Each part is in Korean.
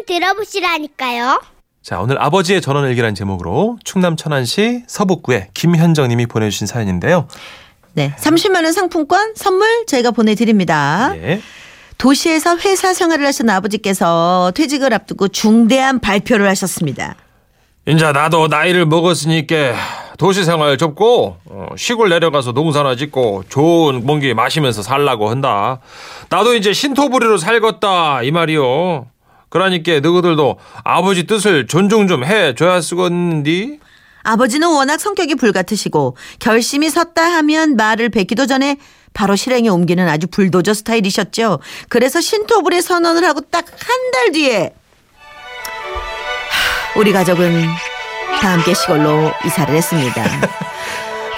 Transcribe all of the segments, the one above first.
한번 들어보시라니까요. 자, 오늘 아버지의 전원 일기란 제목으로 충남 천안시 서북구의 김현정 님이 보내주신 사연인데요. 네. 30만 원 상품권 선물 저희가 보내드립니다. 예. 도시에서 회사 생활을 하신 아버지께서 퇴직을 앞두고 중대한 발표를 하셨습니다. 인자 나도 나이를 먹었으니까 도시 생활 접고 어, 시골 내려가서 농사나 짓고 좋은 공기 마시면서 살라고 한다. 나도 이제 신토부리로 살겠다 이 말이요. 그러니까 너희들도 아버지 뜻을 존중 좀 해줘야 쓰겠니? 아버지는 워낙 성격이 불같으시고 결심이 섰다 하면 말을 뱉기도 전에 바로 실행에 옮기는 아주 불도저 스타일이셨죠. 그래서 신토불에 선언을 하고 딱 한 달 뒤에 하, 우리 가족은 다 함께 시골로 이사를 했습니다.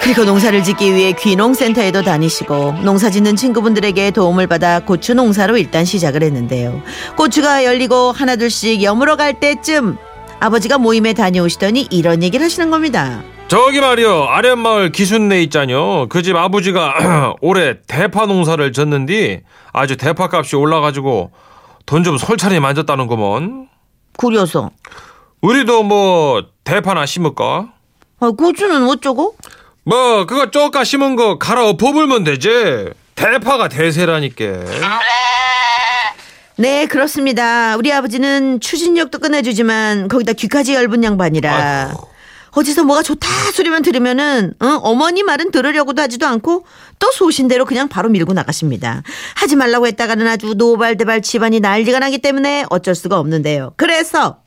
그리고 농사를 짓기 위해 귀농센터에도 다니시고 농사 짓는 친구분들에게 도움을 받아 고추 농사로 일단 시작을 했는데요. 고추가 열리고 하나둘씩 여물어 갈 때쯤 아버지가 모임에 다녀오시더니 이런 얘기를 하시는 겁니다. 저기 말이요 아랫마을 기순내 있잖요. 그 집 아버지가 올해 대파 농사를 졌는디 아주 대파 값이 올라가지고 돈 좀 솔찬히 만졌다는 거먼. 그려서 우리도 뭐 대파나 심을까? 아, 고추는 어쩌고? 뭐 그거 쪼까 심은 거 갈아 엎어불면 되지. 대파가 대세라니까. 네, 그렇습니다. 우리 아버지는 추진력도 끝내주지만 거기다 귀까지 얇은 양반이라 아이고. 어디서 뭐가 좋다 소리만 들으면은 어, 어머니 말은 들으려고도 하지도 않고 또 소신대로 그냥 바로 밀고 나가십니다. 하지 말라고 했다가는 아주 노발대발 집안이 난리가 나기 때문에 어쩔 수가 없는데요. 그래서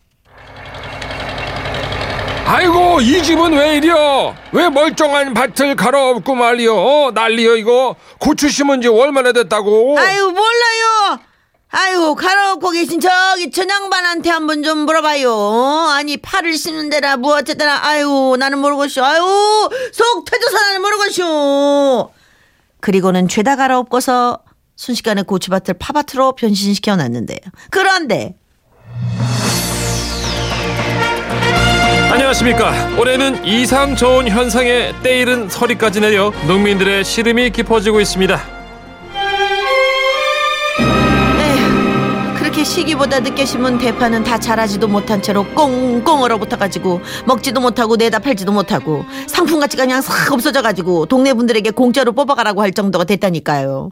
아이고 이 집은 왜 이려? 왜 멀쩡한 밭을 갈아 엎고 말이여? 어, 난리여 이거. 고추 심은 지 얼마나 됐다고? 아유 몰라요. 아유 가로고 계신 저기 전양반한테 한번 좀 물어봐요. 어? 아니 팔을 씹는 데라 뭐 어쨌거나 아유 나는 모르겠쇼. 아유 속 터져서 나는 모르겠쇼. 그리고는 죄다 갈아엎고서 순식간에 고추밭을 파밭으로 변신시켜 놨는데요. 그런데 안녕하십니까. 올해는 이상 좋은 현상에 때이른 서리까지 내려 농민들의 시름이 깊어지고 있습니다. 그렇게 시기보다 늦게 심은 대파는 다 자라지도 못한 채로 꽁꽁 얼어붙어가지고 먹지도 못하고 내다 팔지도 못하고 상품 가치가 그냥 싹 없어져가지고 동네 분들에게 공짜로 뽑아가라고 할 정도가 됐다니까요.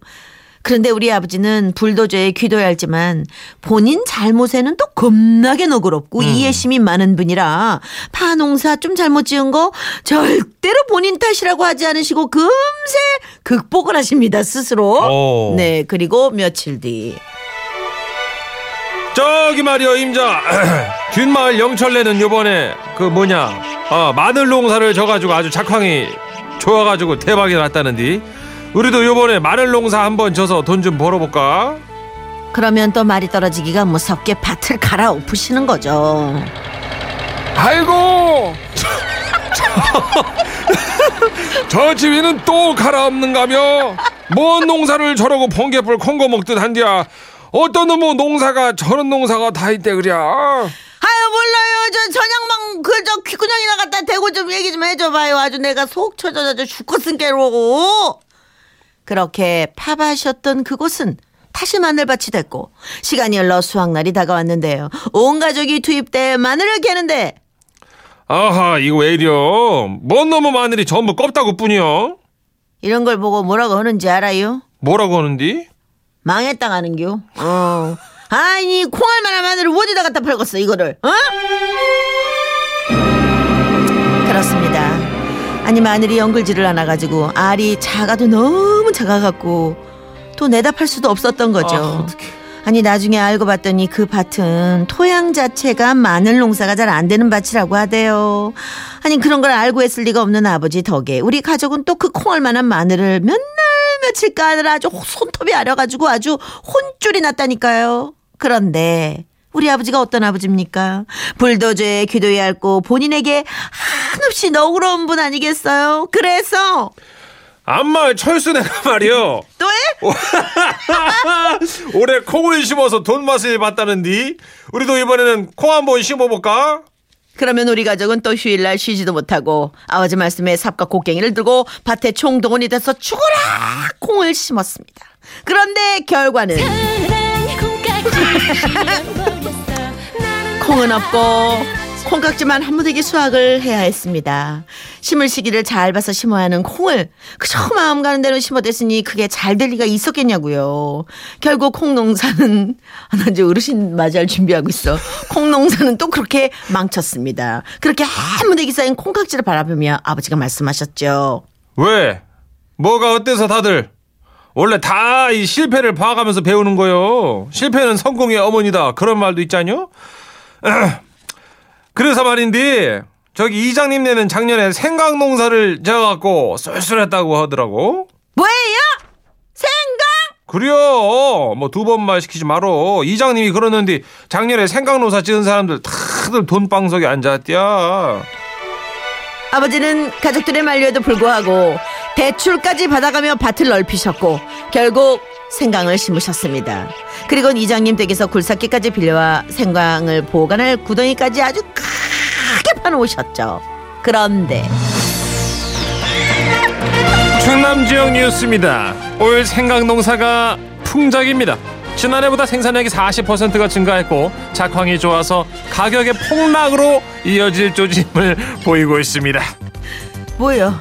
그런데 우리 아버지는 불도저에 귀도야 할지만 본인 잘못에는 또 겁나게 너그럽고 이해심이 많은 분이라 파농사 좀 잘못 지은 거 절대로 본인 탓이라고 하지 않으시고 금세 극복을 하십니다 스스로. 오. 네 그리고 며칠 뒤 저기 말이여 임자 뒷마을 영철내는 요번에 그 뭐냐 어, 마늘 농사를 져가지고 아주 작황이 좋아가지고 대박이 났다는디 우리도 요번에 마늘 농사 한번 져서 돈 좀 벌어볼까? 그러면 또 말이 떨어지기가 무섭게 밭을 갈아엎으시는 거죠. 아이고! 저 집이는 또 갈아엎는가며? 뭔 농사를 저러고 번개불 콩고 먹듯 한디야. 어떤 놈의 농사가 저런 농사가 다 있대 그랴. 아유 몰라요. 저 전양방 그저 귓구녕이나 갖다 대고 좀 얘기 좀 해줘봐요. 아주 내가 속 쳐져서 죽겠은 게로 그렇게 파밭이었던 그곳은 다시 마늘밭이 됐고 시간이 흘러 수확날이 다가왔는데요 온 가족이 투입돼 마늘을 캐는데 아하 이거 왜 이려 뭔 놈의 마늘이 전부 껍다고 뿐이여 이런 걸 보고 뭐라고 하는지 알아요? 뭐라고 하는디? 망했다 가는겨. 어. 아니 콩알만한 마늘을 어디다 갖다 팔겠어 이거를. 어? 아니 마늘이 연글지를 않아 가지고 알이 작아도 너무 작아 갖고 또 내다 팔 수도 없었던 거죠. 아. 아니 나중에 알고 봤더니 그 밭은 토양 자체가 마늘 농사가 잘 안 되는 밭이라고 하대요. 아니 그런 걸 알고 했을 리가 없는 아버지 덕에 우리 가족은 또 그 콩알만한 마늘을 몇날 며칠 까느라 아주 손톱이 아려가지고 아주 혼쭐이 났다니까요. 그런데 우리 아버지가 어떤 아버지입니까? 불도저에 귀도 얇고 본인에게 한없이 너그러운 분 아니겠어요? 그래서 암마 철수 내가 말이여 또 해? 올해 콩을 심어서 돈 맛을 봤다는디 우리도 이번에는 콩 한번 심어볼까? 그러면 우리 가족은 또 휴일날 쉬지도 못하고 아버지 말씀에 삽과 곡괭이를 들고 밭에 총동원이 돼서 죽어라 콩을 심었습니다. 그런데 결과는 콩은 없고 콩깍지만 한 무더기 수확을 해야 했습니다. 심을 시기를 잘 봐서 심어야 하는 콩을 그저 마음 가는 대로 심어댔으니 그게 잘 될 리가 있었겠냐고요. 결국 콩 농사는 나 이제 어르신 맞이할 준비하고 있어. 콩 농사는 또 그렇게 망쳤습니다. 그렇게 한 무더기 쌓인 콩깍지를 바라보며 아버지가 말씀하셨죠. 왜? 뭐가 어때서 다들? 원래 다 이 실패를 봐가면서 배우는 거요. 실패는 성공의 어머니다. 그런 말도 있잖요. 그래서 말인데 저기 이장님네는 작년에 생강 농사를 지어갖고 쏠쏠했다고 하더라고. 뭐예요? 생각? 그래요. 뭐 두 번만 시키지 말어. 이장님이 그러는데 작년에 생강 농사 지은 사람들 다들 돈방석에 앉았디야. 아버지는 가족들의 만류에도 불구하고 대출까지 받아가며 밭을 넓히셨고 결국 생강을 심으셨습니다. 그리고 이장님 댁에서 굴삭기까지 빌려와 생강을 보관할 구덩이까지 아주 크게 파놓으셨죠. 그런데 충남 지역 뉴스입니다. 올 생강 농사가 풍작입니다. 지난해보다 생산량이 40%가 증가했고 작황이 좋아서 가격의 폭락으로 이어질 조짐을 보이고 있습니다. 뭐요?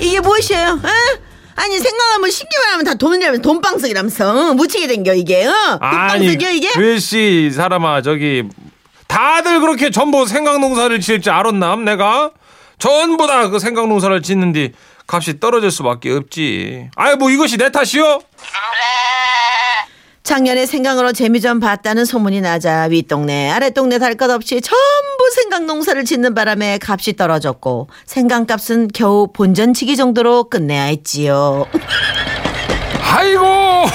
이게 무엇이에요? 어? 아니 생각하면 신기만 하면 다 돈이라면서 돈방석이라면서 어? 묻히게 된겨 이게 어? 아니 돈방석이야 이게? 글씨 사람아 저기 다들 그렇게 전부 생강 농사를 지을 줄 알았남 내가 전부 다 그 생강 농사를 짓는데 값이 떨어질 수밖에 없지. 아이 뭐 이것이 내 탓이요? 작년에 생강으로 재미 좀 봤다는 소문이 나자 윗동네 아랫동네 달 것 없이 전부 생강 농사를 짓는 바람에 값이 떨어졌고 생강값은 겨우 본전치기 정도로 끝내야 했지요. 아이고!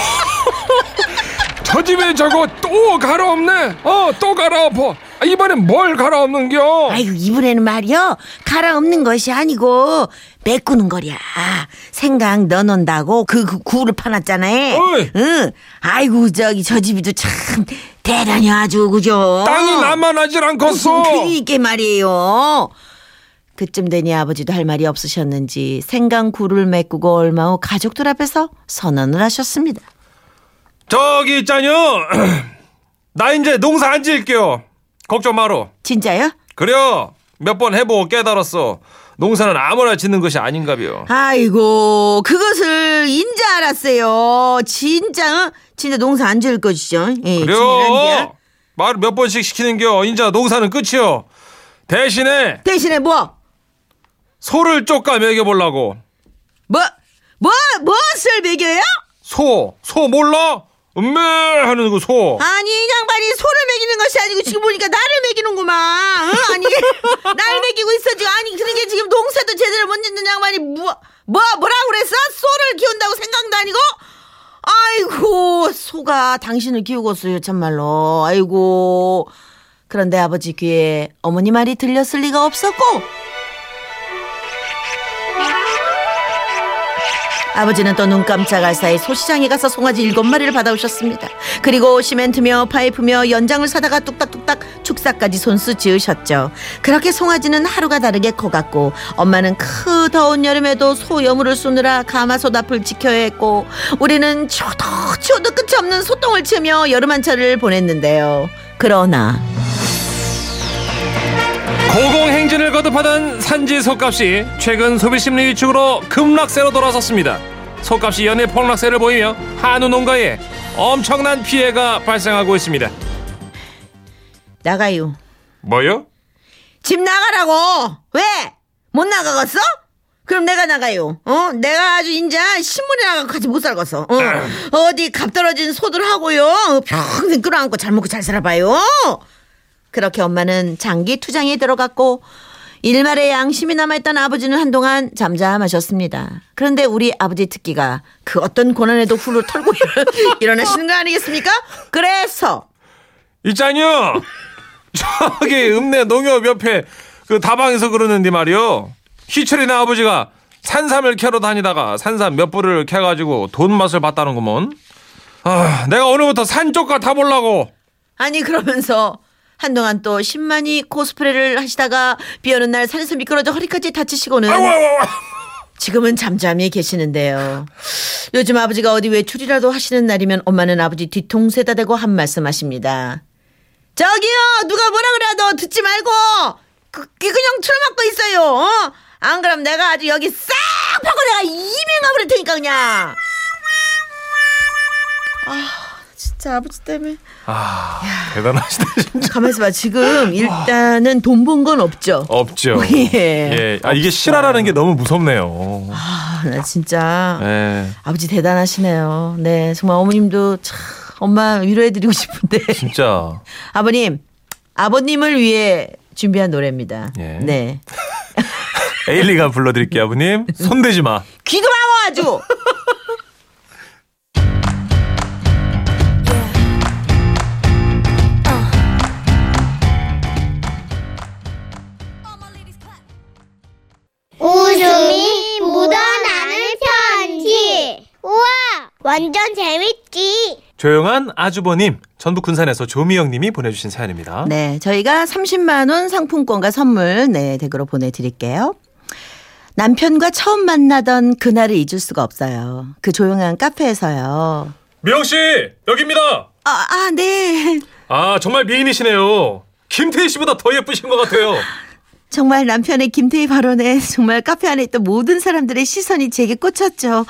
저 집에 저거 또 갈아엎네. 어또 갈아엎어. 아, 이번엔 뭘 갈아엎는겨? 아이고 이번에는 말이요 갈아엎는 것이 아니고 메꾸는 거랴 생강 넣어놓는다고 그, 그 구를 파놨잖아요. 어이. 응. 아이고 저기 저 집이도 참 대단히 아주 그죠? 땅이 나만하질 않겠어 그니까 말이에요. 그쯤 되니 아버지도 할 말이 없으셨는지 생강 구를 메꾸고 얼마 후 가족들 앞에서 선언을 하셨습니다. 저기 있잖요 나 이제 농사 안 지을게요 걱정 마로 진짜요? 그래요 몇번 해보고 깨달았어 농사는 아무나 짓는 것이 아닌가벼 아이고 그것을 인제 알았어요. 진짜 어? 진짜 농사 안 지을 것이죠. 예, 그래요 말몇 번씩 시키는 겨 인자 농사는 끝이요 대신에 대신에 뭐? 소를 쫓가 먹여보려고 뭐? 뭐? 무엇을 먹여요? 소 소 몰라? 음메 하는 그 소. 아니 이 양반이 소를 것이 아니고 지금 보니까 나를 먹이는구만. 응? 아니 날 먹이고 있어 지금. 아니 그러게 지금 농사도 제대로 못 짓는 양반이 뭐, 뭐 뭐라고 그랬어? 소를 키운다고 생각도 아니고? 아이고 소가 당신을 키우겠어요 참말로. 아이고 그런데 아버지 귀에 어머니 말이 들렸을 리가 없었고 아버지는 또 눈 깜짝할 사이 소시장에 가서 송아지 일곱 마리를 받아오셨습니다. 그리고 시멘트며 파이프며 연장을 사다가 뚝딱뚝딱 축사까지 손수 지으셨죠. 그렇게 송아지는 하루가 다르게 커갔고 엄마는 크 더운 여름에도 소 여물을 쏘느라 가마솥 앞을 지켜야 했고 우리는 추워도 추워도 끝이 없는 소똥을 치며 여름 한철을 보냈는데요. 그러나 고공행진을 거듭하던 산지 소값이 최근 소비심리 위축으로 급락세로 돌아섰습니다. 소값이 연일 폭락세를 보이며 한우 농가에 엄청난 피해가 발생하고 있습니다. 나가요. 뭐요? 집 나가라고. 왜? 못 나가겠어? 그럼 내가 나가요. 어? 내가 아주 인자 신문에 나가고 같이 못 살겠어. 어? 어디 값 떨어진 소들 하고요. 평생 끌어안고 잘 먹고 잘 살아봐요. 그렇게 엄마는 장기 투장에 들어갔고 일말의 양심이 남아있던 아버지는 한동안 잠잠하셨습니다. 그런데 우리 아버지 특기가 그 어떤 고난에도 훌을 털고 일어나시는 거 아니겠습니까? 그래서 있잖요. 저기 읍내 농협 옆에 그 다방에서 그러는데 말이요. 희철이네 아버지가 산삼을 캐러 다니다가 산삼 몇 부를 캐가지고 돈 맛을 봤다는구먼. 아, 내가 오늘부터 산 쪽가 타보려고. 아니 그러면서 한동안 또 10만이 코스프레를 하시다가 비 오는 날 산에서 미끄러져 허리까지 다치시고는. 지금은 잠잠히 계시는데요. 요즘 아버지가 어디 외출이라도 하시는 날이면 엄마는 아버지 뒤통수에다 대고 한 말씀 하십니다. 저기요 누가 뭐라 그래도 듣지 말고 그, 그냥 틀어막고 있어요 어? 안 그럼 내가 아주 여기 싹 파고 내가 이명가 버릴 테니까 그냥 아 진짜 아버지 때문에 아, 대단하시다, 진짜. 가만있어 봐 지금 일단은 돈 본 건 없죠 없죠. 예. 예. 아, 이게 실화라는 게 너무 무섭네요. 아, 나 진짜 예. 아버지 대단하시네요 네 정말 어머님도 참 엄마 위로해드리고 싶은데 진짜. 아버님 아버님을 위해 준비한 노래입니다 예. 네 에일리가 불러드릴게요, 아버님. 손대지 마. 귀도 막어 아주. 완전 재밌지. 조용한 아주버님, 전북 군산에서 조미영님이 보내주신 사연입니다. 네, 저희가 30만 원 상품권과 선물 네 댁으로 보내드릴게요. 남편과 처음 만나던 그날을 잊을 수가 없어요. 그 조용한 카페에서요. 미영 씨, 여기입니다. 아, 아 네. 아, 정말 미인이시네요. 김태희 씨보다 더 예쁘신 것 같아요. 정말 남편의 김태희 발언에 정말 카페 안에 있던 모든 사람들의 시선이 제게 꽂혔죠.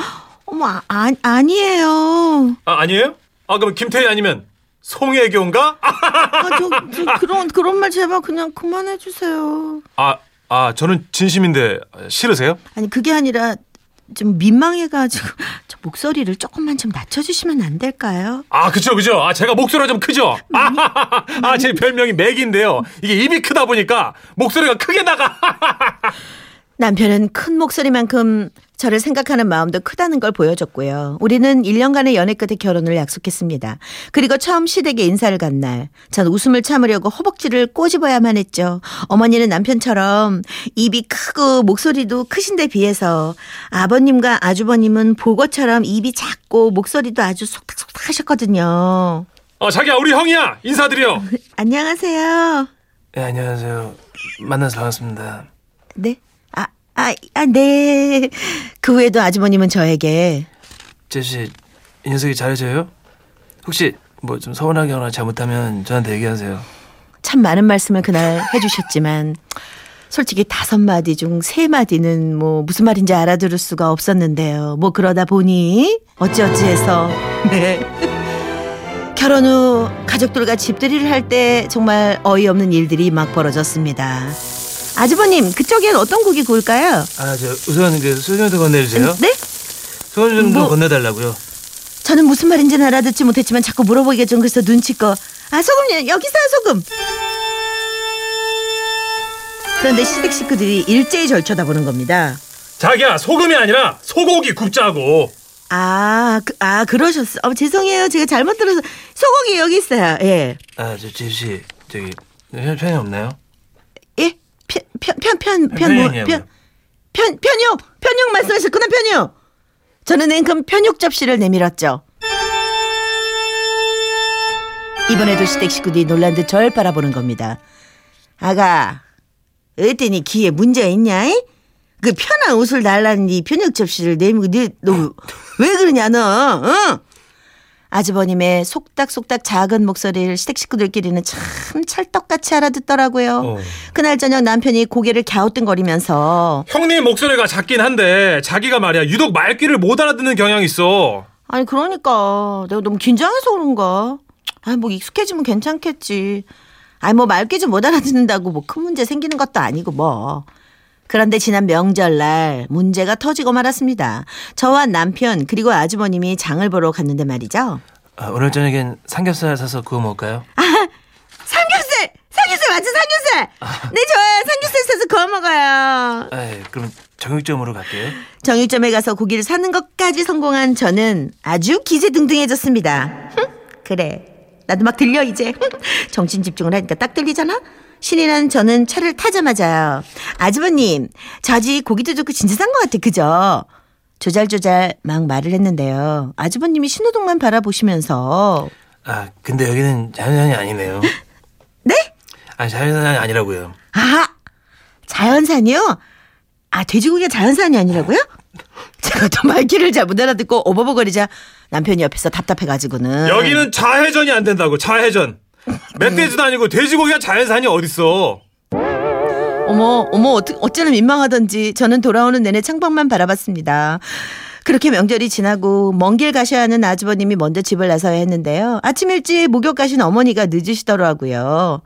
어머, 아, 아, 아니에요. 아, 아니에요? 아, 그럼 김태희 아니면 송혜교인가? 아, 아, 저, 저 그런 그런 말 제발 그냥 그만해 주세요. 아, 아, 저는 진심인데 싫으세요? 아니 그게 아니라 좀 민망해가지고 저 목소리를 조금만 좀 낮춰주시면 안 될까요? 아, 그죠, 그죠. 아, 제가 목소리가 좀 크죠? 아, 아, 제 별명이 맥인데요. 이게 입이 크다 보니까 목소리가 크게 나가. 남편은 큰 목소리만큼 저를 생각하는 마음도 크다는 걸 보여줬고요. 우리는 1년간의 연애 끝에 결혼을 약속했습니다. 그리고 처음 시댁에 인사를 간 날, 전 웃음을 참으려고 허벅지를 꼬집어야만 했죠. 어머니는 남편처럼 입이 크고 목소리도 크신데 비해서 아버님과 아주버님은 보고처럼 입이 작고 목소리도 아주 속닥속닥 하셨거든요. 어, 자기야, 우리 형이야. 인사드려. 안녕하세요. 네, 안녕하세요. 만나서 반갑습니다. 네? 아, 아, 아, 네. 그 외에도 아주버님은 저에게 제시 이 녀석이 잘해줘요? 혹시 뭐 좀 서운하게 하거나 잘못하면 저한테 얘기하세요. 참 많은 말씀을 그날 해주셨지만 솔직히 다섯 마디 중 세 마디는 뭐 무슨 말인지 알아들을 수가 없었는데요. 뭐 그러다 보니 어찌어찌해서 네. 결혼 후 가족들과 집들이를 할 때 정말 어이없는 일들이 막 벌어졌습니다. 아주버님 그쪽엔 어떤 곡이 구울까요? 아 저 우선 그 소주 좀 건네주세요. 네? 소주 좀 뭐- 건네달라고요. 저는 무슨 말인지는 알아듣지 못했지만 자꾸 물어보기가 좀 그래서 눈치껏 아 소금 여기 있어요 소금 그런데 시댁 식구들이 일제히 절 쳐다보는 겁니다 자기야, 소금이 아니라 소고기 굽자고. 아, 그, 아 그러셨어 어, 죄송해요 제가 잘못 들어서 소고기 여기 있어요 예 아 저 제시 저기 편- 편이 없나요? 예? 편, 편, 편, 편, 편, 편이 뭐, 아니냐고요. 편, 편, 편육, 편육 말씀하셨구나, 편육. 저는 냉큼 편육 접시를 내밀었죠. 이번에도 시댁 식구들이 놀란 듯절 바라보는 겁니다. 아가, 어때니 귀에 문제가 있냐? 이? 그 편한 옷을 달라는 이 편육 접시를 내밀고 너왜 그러냐 너? 어? 아주버님의 속닥속닥 작은 목소리를 시댁 식구들끼리는 참 찰떡같이 알아듣더라고요. 어. 그날 저녁 남편이 고개를 갸우뚱거리면서 형님 목소리가 작긴 한데 자기가 말이야 유독 말귀를 못 알아듣는 경향이 있어. 아니 그러니까 내가 너무 긴장해서 그런가? 아니 뭐 익숙해지면 괜찮겠지. 아니 뭐 말귀 좀 못 알아듣는다고 뭐 큰 문제 생기는 것도 아니고 뭐. 그런데 지난 명절날 문제가 터지고 말았습니다. 저와 남편 그리고 아주버님이 장을 보러 갔는데 말이죠. 아, 오늘 저녁엔 삼겹살 사서 구워 먹을까요? 삼겹살! 삼겹살 맞죠 삼겹살! 네 좋아요 삼겹살 사서 구워 먹어요. 아 그럼 정육점으로 갈게요. 정육점에 가서 고기를 사는 것까지 성공한 저는 아주 기세등등해졌습니다. 흠, 그래. 나도 막 들려 이제. 흠, 정신 집중을 하니까 딱 들리잖아. 신이 난 저는 차를 타자마자 아주버님 저 아직 고기도 좋고 진짜 산것 같아 그죠? 조잘조잘 막 말을 했는데요. 아주버님이 신호등만 바라보시면서 아 근데 여기는 자연산이 아니네요. 네? 아 자연산이 아니라고요. 아 자연산이요? 아 돼지고기가 자연산이 아니라고요? 제가 또 말귀를 잘 못 알아듣고 오버버거리자 남편이 옆에서 답답해가지고는 여기는 좌회전이 안 된다고 좌회전. 멧돼지도 아니고 돼지고기가 자연산이 어딨어? 어머, 어머, 어쩌, 어쩌나 민망하던지 저는 돌아오는 내내 창밖만 바라봤습니다. 그렇게 명절이 지나고 먼 길 가셔야 하는 아주버님이 먼저 집을 나서야 했는데요. 아침 일찍 목욕 가신 어머니가 늦으시더라고요.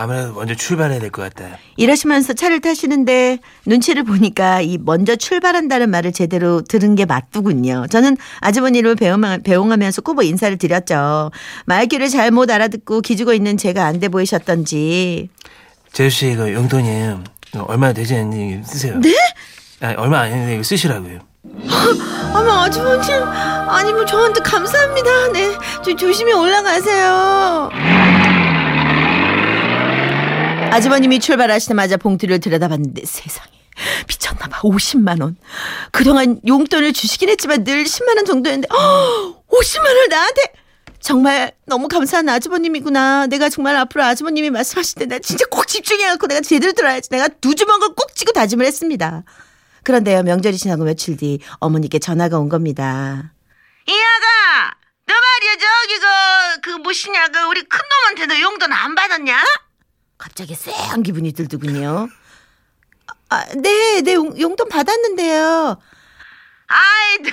아무래도 먼저 출발해야 될 것 같다. 이러시면서 차를 타시는데 눈치를 보니까 이 먼저 출발한다는 말을 제대로 들은 게 맞더군요. 저는 아주머니를 배웅하, 배웅하면서 꾸벅 인사를 드렸죠. 말귀를 잘못 알아듣고 기죽어 있는 제가 안 돼 보이셨던지. 재수 씨 이거 용돈이 얼마 되지 않니 쓰세요. 네? 아니, 얼마 안 했는데 이거 쓰시라고요. 어머 아주머니 아니 뭐 저한테 감사합니다. 네, 좀 조심히 올라가세요. 아주머님이 출발하시자마자 봉투를 들여다봤는데 세상에 미쳤나봐 50만 원. 그동안 용돈을 주시긴 했지만 늘 10만 원 정도였는데 어, 50만 원 나한테 정말 너무 감사한 아주버님이구나. 내가 정말 앞으로 아주버님이 말씀하실 때 내가 진짜 꼭 집중해갖고 내가 제대로 들어야지. 내가 두 주먹을 꼭 쥐고 다짐을 했습니다. 그런데요 명절이 지나고 며칠 뒤 어머니께 전화가 온 겁니다. 이아가 너 말이야 저기 그, 그 뭐시냐 그 우리 큰 놈한테도 용돈 안 받았냐? 갑자기 쎄한 기분이 들더군요. 아, 네, 네 용, 용돈 받았는데요. 아이, 너,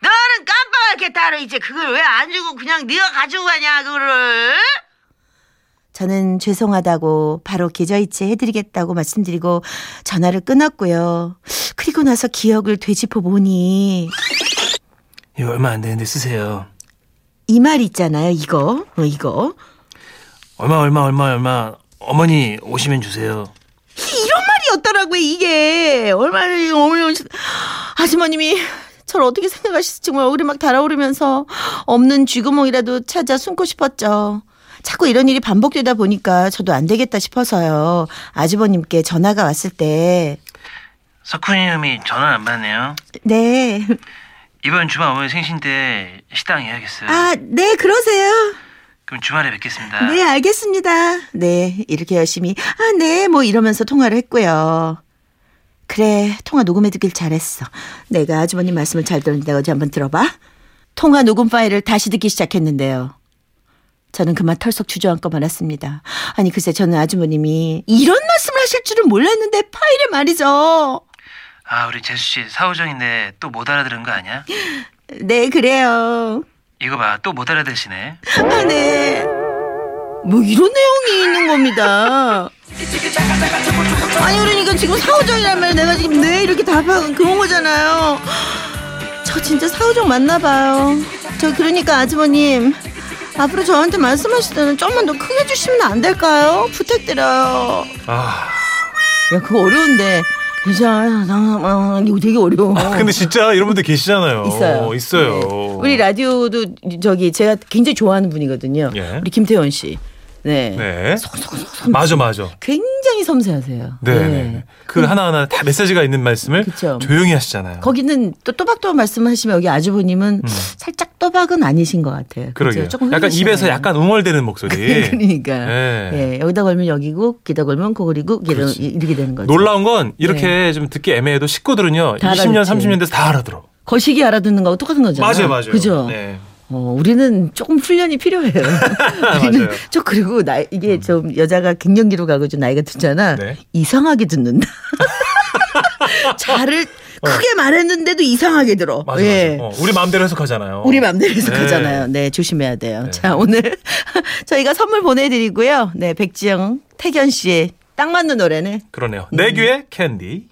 너는 깜빡하게 따로 이제 그걸 왜 안 주고 그냥 네가 가지고 가냐 그거를? 저는 죄송하다고 바로 계좌이체 해드리겠다고 말씀드리고 전화를 끊었고요. 그리고 나서 기억을 되짚어 보니 이거 얼마 안 되는데 쓰세요. 이 말 있잖아요. 이거, 어, 이거. 얼마 얼마 얼마 얼마 어머니 오시면 주세요. 이런 말이었더라고요, 이게. 얼마나, 어머니, 아주머님이 저를 어떻게 생각하실지 정말 얼굴이 막 달아오르면서 없는 쥐구멍이라도 찾아 숨고 싶었죠. 자꾸 이런 일이 반복되다 보니까 저도 안 되겠다 싶어서요. 아주버님께 전화가 왔을 때, 석훈이 형이 전화 안 받네요. 네. 이번 주말 어머니 생신 때 식당 해야겠어요. 아, 네, 그러세요. 그럼 주말에 뵙겠습니다. 네, 알겠습니다. 네, 이렇게 열심히, 아, 네, 뭐 이러면서 통화를 했고요. 그래, 통화 녹음해두길 잘했어. 내가 아주머님 말씀을 잘 들었는데 어제 한번 들어봐. 통화 녹음 파일을 다시 듣기 시작했는데요. 저는 그만 털썩 주저앉고 말았습니다. 아니, 글쎄, 저는 아주머님이 이런 말씀을 하실 줄은 몰랐는데 파일에 말이죠. 아 우리 재수 씨 사오정인데 또 못 알아들은 거 아니야? 네, 그래요. 이거 봐 또 못 알아들으시네. 아, 네. 뭐 이런 내용이 있는 겁니다. 아니 그러니까 지금 사오정이란 말 내가 지금 네 이렇게 답한 그런 거잖아요. 저 진짜 사오정 맞나 봐요. 저 그러니까 아주머님 앞으로 저한테 말씀하실 때는 좀만 더 크게 주시면 안 될까요? 부탁드려요. 아, 야 그거 어려운데 진짜 나 이거 되게 어려워. 아, 근데 진짜 이런 분들 계시잖아요. 있어요. 있어요. 네. 우리 라디오도 저기 제가 굉장히 좋아하는 분이거든요. 예. 우리 김태원 씨. 네. 네. 맞아, 맞아. 굉장히 섬세하세요. 네. 네. 그 하나하나 다 메시지가 있는 말씀을 그쵸. 조용히 하시잖아요. 거기는 또 또박또박 말씀하시면 여기 아주버님은 살짝 또박은 아니신 것 같아요. 음. 그러게요. 조금 약간 흘리시잖아요. 입에서 약간 웅얼대는 목소리. 그러니까 네. 예, 여기다 걸면 여기고 기다 걸면 그렇지. 이렇게 되는 거죠. 놀라운 건 이렇게 좀 듣기 애매해도 식구들은요. 다 20년, 알아듣지. 30년 돼서 다 알아들어. 거시기 알아듣는 거하고 똑같은 거잖아요. 맞아요, 맞아요. 그죠? 네. 어, 우리는 조금 훈련이 필요해요. 우리는. 음. 저 그리고 나 이게 좀 여자가 갱년기로 가고 좀 나이가 듣잖아. 네. 이상하게 듣는다. 잘을 크게 말했는데도 이상하게 들어. 맞아, 예. 맞아. 어, 우리 마음대로 해석하잖아요. 우리 네. 해석하잖아요. 네, 조심해야 돼요. 자, 오늘 저희가 선물 보내드리고요. 네, 백지영, 태견 씨의 딱 맞는 노래는 그러네요. 내 귀에 캔디.